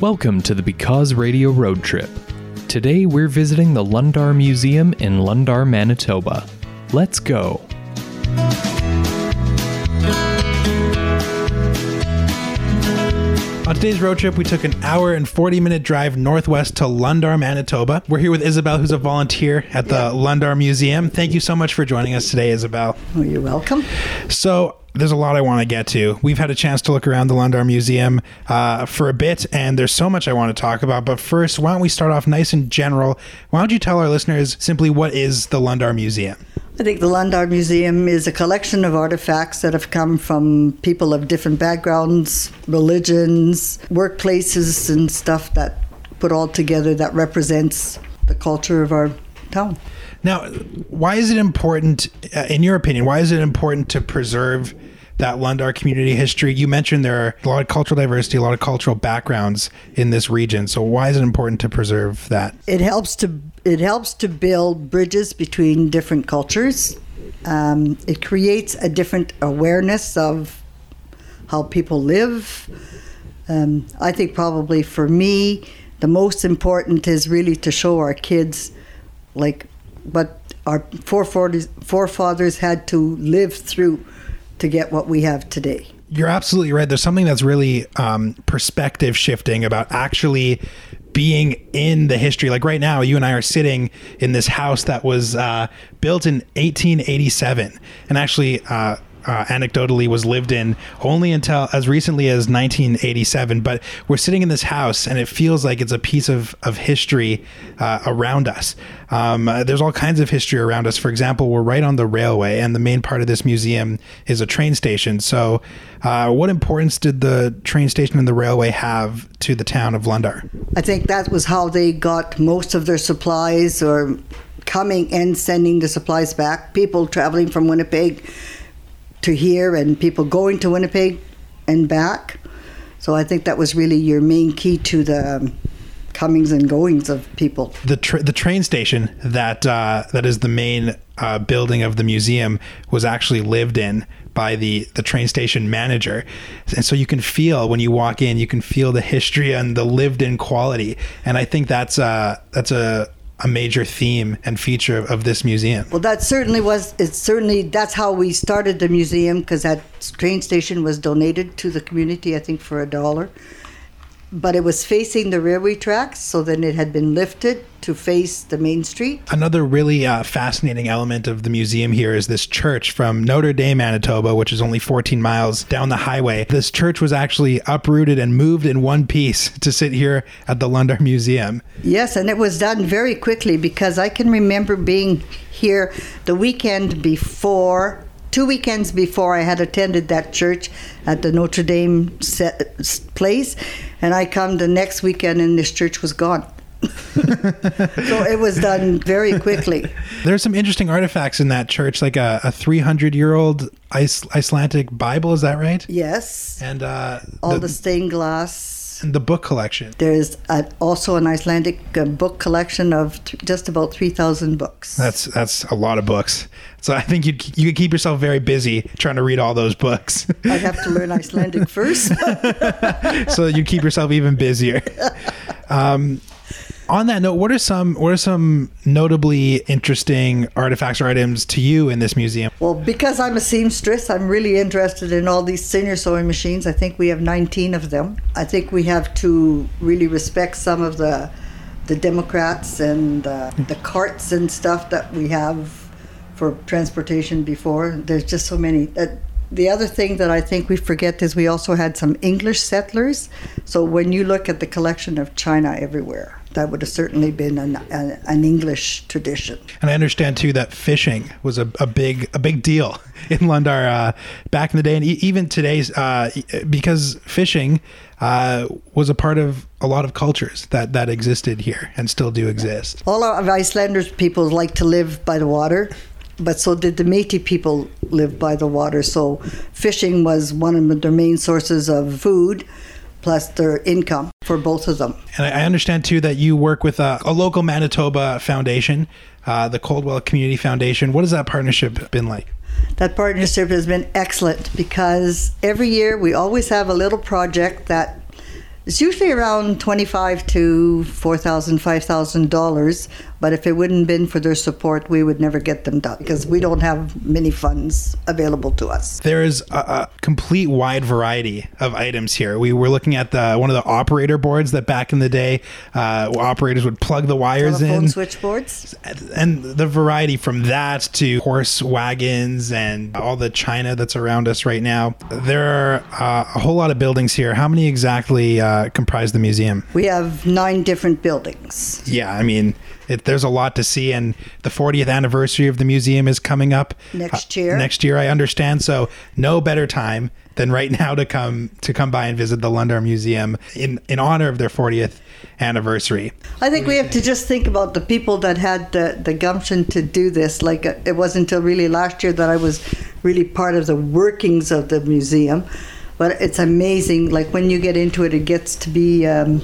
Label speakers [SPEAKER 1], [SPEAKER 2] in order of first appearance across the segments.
[SPEAKER 1] Welcome to the Because Radio Road Trip. Today we're visiting the Lundar Museum in Lundar, Manitoba. Let's go.
[SPEAKER 2] On today's road trip, we took an hour and 40 minute drive northwest to Lundar, Manitoba. We're here with Isabel, who's a volunteer at the Lundar Museum. Thank you so much for joining us today, Isabel.
[SPEAKER 3] Oh, you're welcome.
[SPEAKER 2] So, there's a lot I want to get to. We've had a chance to look around the Lundar Museum uh, for a bit, and there's so much I want to talk about. But first, why don't we start off nice and general? Why don't you tell our listeners simply what is the Lundar Museum?
[SPEAKER 3] I think the Lundar Museum is a collection of artifacts that have come from people of different backgrounds, religions, workplaces, and stuff that put all together that represents the culture of our town.
[SPEAKER 2] Now, why is it important, uh, in your opinion, why is it important to preserve that Lundar community history? You mentioned there are a lot of cultural diversity, a lot of cultural backgrounds in this region. So, why is it important to preserve that?
[SPEAKER 3] It helps to it helps to build bridges between different cultures. Um, it creates a different awareness of how people live. Um, I think probably for me, the most important is really to show our kids, like what our forefathers forefathers had to live through to get what we have today.
[SPEAKER 2] You're absolutely right. There's something that's really um, perspective shifting about actually being in the history. Like right now, you and I are sitting in this house that was uh, built in 1887, and actually. Uh, uh, anecdotally was lived in only until as recently as 1987 but we're sitting in this house and it feels like it's a piece of, of history uh, around us. Um, uh, there's all kinds of history around us. For example we're right on the railway and the main part of this museum is a train station. So uh, what importance did the train station and the railway have to the town of Lundar?
[SPEAKER 3] I think that was how they got most of their supplies or coming and sending the supplies back. People traveling from Winnipeg to here and people going to Winnipeg and back. So I think that was really your main key to the um, comings and goings of people.
[SPEAKER 2] The tra- the train station that uh, that is the main uh, building of the museum was actually lived in by the the train station manager, and so you can feel when you walk in, you can feel the history and the lived in quality. And I think that's uh, that's a a major theme and feature of, of, this museum.
[SPEAKER 3] Well, that certainly was. It's certainly that's how we started the museum because that train station was donated to the community. I think for a dollar, but it was facing the railway tracks, so then it had been lifted to face the main street.
[SPEAKER 2] Another really uh, fascinating element of the museum here is this church from Notre Dame, Manitoba, which is only 14 miles down the highway. This church was actually uprooted and moved in one piece to sit here at the Lundar Museum.
[SPEAKER 3] Yes, and it was done very quickly because I can remember being here the weekend before two weekends before I had attended that church at the Notre Dame place, and I come the next weekend and this church was gone. so it was done very quickly.
[SPEAKER 2] There's some interesting artifacts in that church, like a, a 300 year old Icelandic Bible. Is that right?
[SPEAKER 3] Yes.
[SPEAKER 2] And uh,
[SPEAKER 3] all the, the stained glass
[SPEAKER 2] and the book collection.
[SPEAKER 3] There's a, also an Icelandic uh, book collection of th- just about three thousand books.
[SPEAKER 2] That's that's a lot of books. So I think you you could keep yourself very busy trying to read all those books.
[SPEAKER 3] I'd have to learn Icelandic first,
[SPEAKER 2] so you keep yourself even busier. Um, on that note, what are some what are some notably interesting artifacts or items to you in this museum?
[SPEAKER 3] Well, because I'm a seamstress, I'm really interested in all these singer sewing machines. I think we have 19 of them. I think we have to really respect some of the the Democrats and uh, the carts and stuff that we have for transportation before. There's just so many. Uh, the other thing that I think we forget is we also had some English settlers. So when you look at the collection of China everywhere, that would have certainly been an, an, an, English tradition.
[SPEAKER 2] And I understand too that fishing was a, a big a big deal in Lundar uh, back in the day, and e- even today's uh, because fishing uh, was a part of a lot of cultures that that existed here and still do exist.
[SPEAKER 3] All of Icelanders people like to live by the water. But so did the Métis people live by the water. So fishing was one of their main sources of food plus their income for both of them.
[SPEAKER 2] And I understand too that you work with a, a local Manitoba foundation, uh, the Coldwell Community Foundation. What has that partnership been like?
[SPEAKER 3] That partnership has been excellent because every year we always have a little project that It's usually around twenty-five to four thousand, five thousand dollars. But if it wouldn't have been for their support, we would never get them done because we don't have many funds available to us.
[SPEAKER 2] There is a, a complete wide variety of items here. We were looking at the one of the operator boards that back in the day, uh, operators would plug the wires
[SPEAKER 3] Telephone
[SPEAKER 2] in,
[SPEAKER 3] switchboards.
[SPEAKER 2] and the variety from that to horse wagons and all the china that's around us right now. There are uh, a whole lot of buildings here. How many exactly uh, comprise the museum?
[SPEAKER 3] We have nine different buildings.
[SPEAKER 2] Yeah, I mean, it, there's a lot to see, and the 40th anniversary of the museum is coming up
[SPEAKER 3] Next
[SPEAKER 2] Uh,
[SPEAKER 3] year.
[SPEAKER 2] next year, I understand. So, no better time than right now to come to come by and visit the Lundar Museum in in honor of their 40th anniversary.
[SPEAKER 3] I think we have to just think about the people that had the, the gumption to do this. Like uh, it wasn't until really last year that I was really part of the workings of the museum. But it's amazing. Like when you get into it, it gets to be um,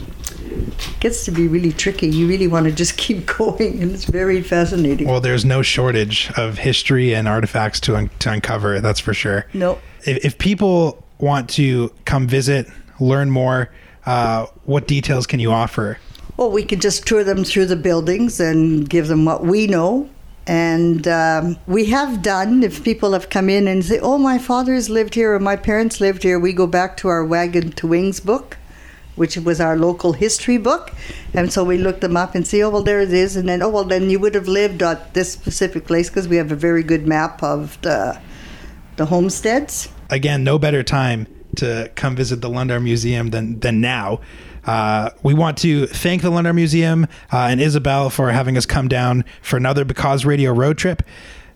[SPEAKER 3] gets to be really tricky. You really want to just keep going, and it's very fascinating.
[SPEAKER 2] Well, there's no shortage of history and artifacts to un- to uncover. That's for sure.
[SPEAKER 3] no,
[SPEAKER 2] If, if people want to come visit, learn more, uh, what details can you offer?
[SPEAKER 3] Well, we could just tour them through the buildings and give them what we know. And um, we have done, if people have come in and say, oh, my father's lived here or my parents lived here, we go back to our Wagon to Wings book, which was our local history book. And so we look them up and see, oh, well, there it is. And then, oh, well, then you would have lived at this specific place because we have a very good map of the, the homesteads.
[SPEAKER 2] again, no better time to come visit the Lundar Museum than than now. Uh, we want to thank the Lundar Museum uh, and Isabel for having us come down for another Because Radio road trip.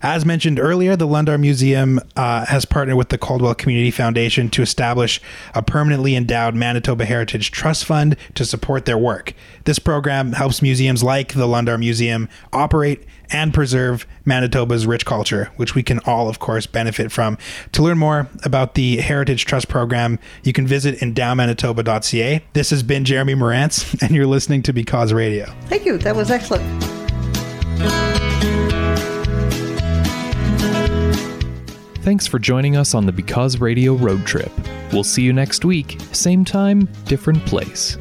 [SPEAKER 2] As mentioned earlier, the Lundar Museum uh, has partnered with the Coldwell Community Foundation to establish a permanently endowed Manitoba Heritage Trust Fund to support their work. This program helps museums like the Lundar Museum operate and preserve Manitoba's rich culture, which we can all, of course, benefit from. To learn more about the Heritage Trust Program, you can visit endowmanitoba.ca. This has been Jeremy Morantz, and you're listening to Because Radio.
[SPEAKER 3] Thank you. That was excellent.
[SPEAKER 1] Thanks for joining us on the Because Radio road trip. We'll see you next week, same time, different place.